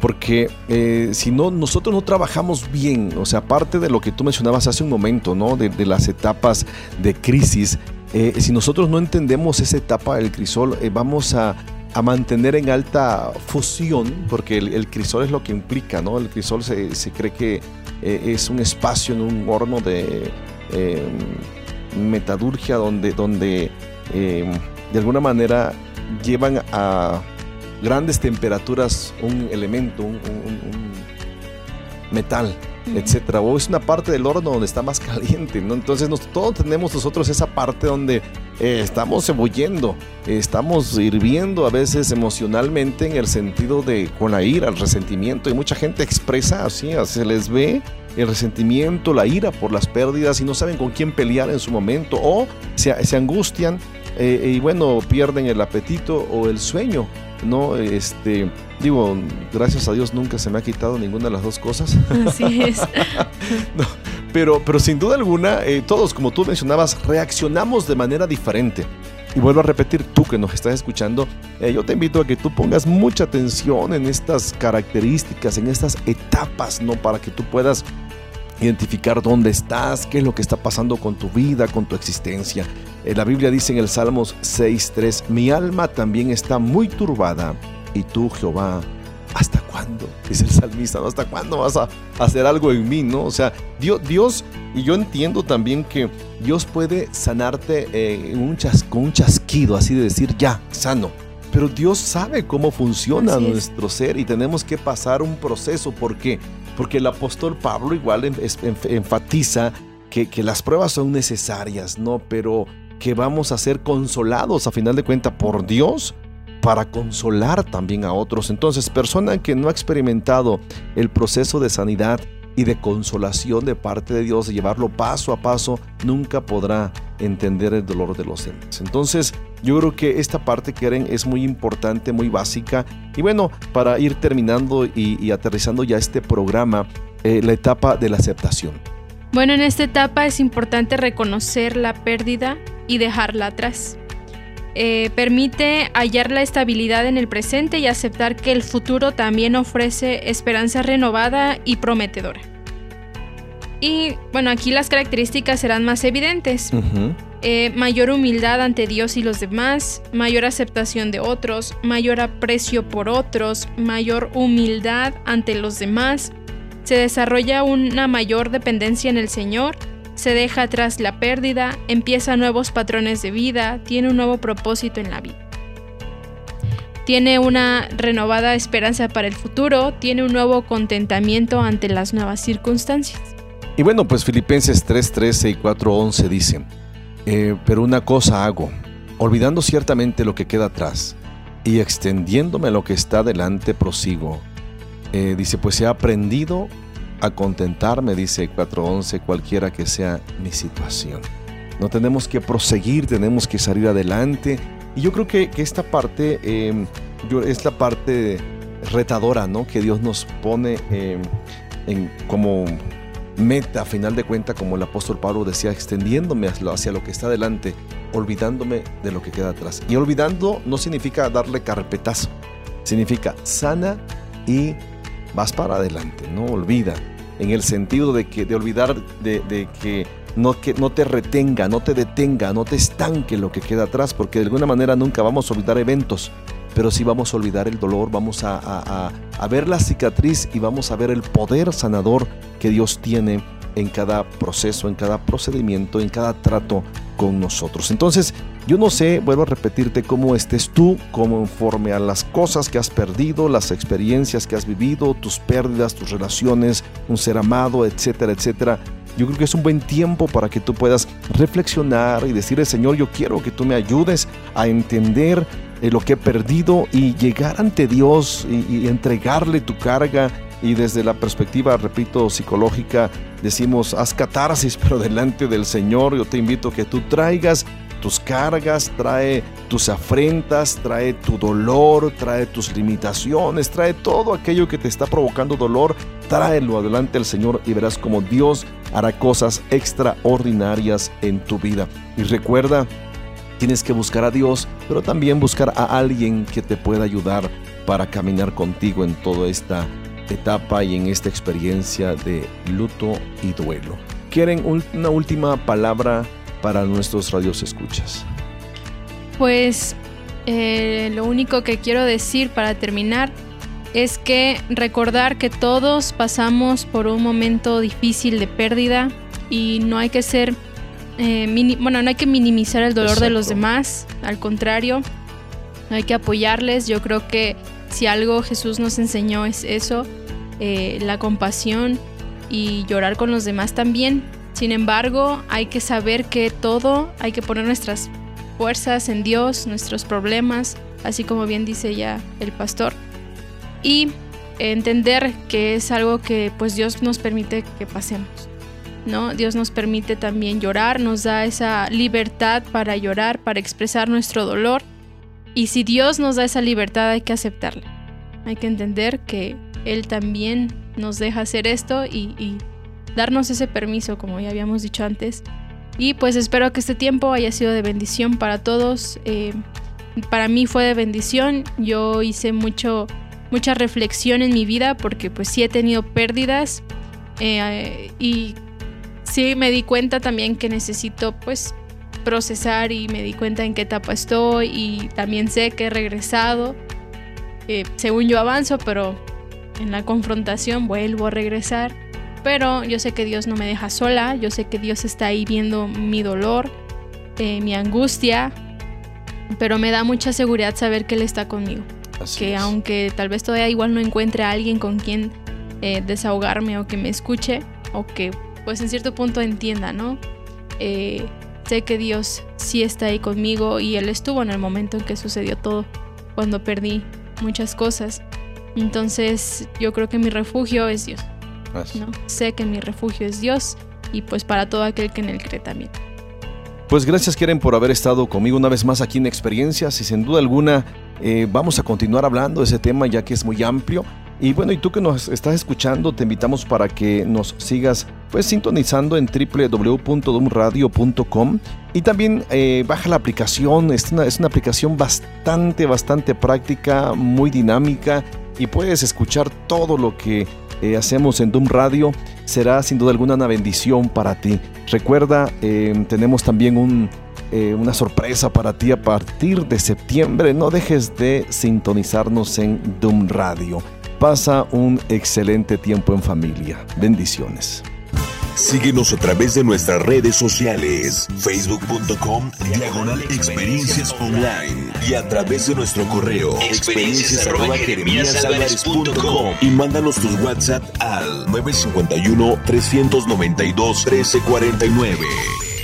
Porque eh, si no, nosotros no trabajamos bien, o sea, aparte de lo que tú mencionabas hace un momento, ¿no? De, las etapas de crisis, si nosotros no entendemos esa etapa del crisol, vamos a, a mantener en alta fusión, porque el, el crisol es lo que implica, ¿no? El crisol se, se cree que es un espacio en un horno de eh, metadurgia donde, donde eh, de alguna manera llevan a grandes temperaturas un elemento, un, un- un metal, etcétera. O es una parte del horno donde está más caliente, ¿no? Entonces nos, todos tenemos nosotros esa parte donde eh, estamos ebulliendo, eh, estamos hirviendo a veces emocionalmente en el sentido de con la ira, el resentimiento. Y mucha gente expresa así, se les ve el resentimiento, la ira por las pérdidas y no saben con quién pelear en su momento o se, se angustian eh, y bueno, pierden el apetito o el sueño, ¿no? Este, digo, gracias a Dios nunca se me ha quitado ninguna de las dos cosas. Así es. Pero, pero sin duda alguna, eh, todos, como tú mencionabas, reaccionamos de manera diferente. Y vuelvo a repetir, tú que nos estás escuchando, eh, yo te invito a que tú pongas mucha atención en estas características, en estas etapas, ¿no? Para que tú puedas identificar dónde estás, qué es lo que está pasando con tu vida, con tu existencia. Eh, la Biblia dice en el Salmos 6.3, mi alma también está muy turbada y tú, Jehová, ¿hasta cuándo? Dice el salmista, ¿no? ¿Hasta cuándo vas a hacer algo en mí, no? O sea, Dios, Dios y yo entiendo también que Dios puede sanarte eh, en un chas- con un chasquido, así de decir, ya, sano. Pero Dios sabe cómo funciona nuestro ser y tenemos que pasar un proceso. ¿Por qué? Porque el apóstol Pablo igual enfatiza que, que las pruebas son necesarias, ¿no? Pero que vamos a ser consolados a final de cuentas por Dios para consolar también a otros. Entonces, persona que no ha experimentado el proceso de sanidad y de consolación de parte de Dios, de llevarlo paso a paso, nunca podrá entender el dolor de los demás. Entonces, yo creo que esta parte, Keren, es muy importante, muy básica. Y bueno, para ir terminando y, aterrizando ya este programa, eh, la etapa de la aceptación. Bueno, en esta etapa es importante reconocer la pérdida y dejarla atrás. Eh, permite hallar la estabilidad en el presente y aceptar que el futuro también ofrece esperanza renovada y prometedora. Y bueno, aquí las características serán más evidentes. Eh, mayor humildad ante Dios y los demás, mayor aceptación de otros, mayor aprecio por otros, mayor humildad ante los demás, se desarrolla una mayor dependencia en el Señor, se deja atrás la pérdida, empieza nuevos patrones de vida, tiene un nuevo propósito en la vida. Tiene una renovada esperanza para el futuro, tiene un nuevo contentamiento ante las nuevas circunstancias. Y bueno, pues Filipenses 3:13 y 4:11 dicen, eh, pero una cosa hago, olvidando ciertamente lo que queda atrás y extendiéndome a lo que está delante, prosigo. Eh, dice, pues he aprendido a contentarme, dice 4:11, cualquiera que sea mi situación. No tenemos que proseguir, tenemos que salir adelante. Y yo creo que, que esta parte eh, es la parte retadora, ¿no? Que Dios nos pone eh, en, como meta, a final de cuenta, como el apóstol Pablo decía, extendiéndome hacia lo- que está delante, olvidándome de lo que queda atrás. Y olvidando no significa darle carpetazo, significa sana y vas para adelante, no olvida, en el sentido de que de olvidar de, que no que no te retenga, no te detenga, no te estanque lo que queda atrás, porque de alguna manera nunca vamos a olvidar eventos, pero sí vamos a olvidar el dolor, vamos a- a- a ver la cicatriz y vamos a ver el poder sanador que Dios tiene en cada proceso, en cada procedimiento, en cada trato con nosotros. Entonces, yo no sé, vuelvo a repetirte cómo estés tú, conforme a las cosas que has perdido, las experiencias que has vivido, tus pérdidas, tus relaciones, un ser amado, etcétera, etcétera. Yo creo que es un buen tiempo para que tú puedas reflexionar y decirle, Señor, yo quiero que tú me ayudes a entender eh, lo que he perdido y llegar ante Dios y, y entregarle tu carga. Y desde la perspectiva, repito, psicológica, decimos, haz catarsis, pero delante del Señor yo te invito a que tú traigas tus cargas, trae tus afrentas, trae tu dolor, trae tus limitaciones, trae todo aquello que te está provocando dolor, tráelo adelante del Señor y verás como Dios hará cosas extraordinarias en tu vida. Y recuerda, tienes que buscar a Dios, pero también buscar a alguien que te pueda ayudar para caminar contigo en toda esta etapa y en esta experiencia de luto y duelo. ¿Quieren un- una última palabra para nuestros radios escuchas? Pues eh, lo único que quiero decir para terminar es que recordar que todos pasamos por un momento difícil de pérdida y no hay que ser, eh, bueno, no hay que minimizar el dolor de los demás, al contrario, hay que apoyarles. Yo creo que si algo Jesús nos enseñó es eso, eh, la compasión y llorar con los demás también. Sin embargo, hay que saber que todo, hay que poner nuestras fuerzas en Dios, nuestros problemas, así como bien dice ya el pastor. Y entender que es algo que pues Dios nos permite que pasemos. ¿No? Dios nos permite también llorar, nos da esa libertad para llorar, para expresar nuestro dolor. Y si Dios nos da esa libertad hay que aceptarla. Hay que entender que Él también nos deja hacer esto y, y darnos ese permiso, como ya habíamos dicho antes. Y pues espero que este tiempo haya sido de bendición para todos. Eh, para mí fue de bendición. Yo hice mucho, mucha reflexión en mi vida porque pues sí he tenido pérdidas. eh, y sí me di cuenta también que necesito pues procesar y me di cuenta en qué etapa estoy y también sé que he regresado. Eh, según yo avanzo, pero en la confrontación vuelvo a regresar. Pero yo sé que Dios no me deja sola, yo sé que Dios está ahí viendo mi dolor, eh, mi angustia, pero me da mucha seguridad saber que Él está conmigo. Así que es. aunque tal vez todavía igual no encuentre a alguien con quien eh, desahogarme o que me escuche, o que pues en cierto punto entienda, ¿no? Eh, sé que Dios sí está ahí conmigo y Él estuvo en el momento en que sucedió todo, cuando perdí muchas cosas. Entonces yo creo que mi refugio es Dios. ¿No? Sé que mi refugio es Dios y pues para todo aquel que en él cree también. Pues gracias Keren por haber estado conmigo una vez más aquí en Experiencias y sin duda alguna eh, vamos a continuar hablando de ese tema ya que es muy amplio. Y bueno, y tú que nos estás escuchando, te invitamos para que nos sigas pues sintonizando en www.dumradio.com y también eh, baja la aplicación, es una, es una aplicación bastante, bastante práctica, muy dinámica y puedes escuchar todo lo que eh, hacemos en Doom Radio. Será sin duda alguna una bendición para ti. Recuerda, eh, tenemos también un, eh, una sorpresa para ti a partir de septiembre. No dejes de sintonizarnos en Doom Radio. Pasa un excelente tiempo en familia. Bendiciones. Síguenos a través de nuestras redes sociales, facebook.com, diagonal experiencias online y a través de nuestro correo, experiencias y mándanos tus WhatsApp al 951 392 1349.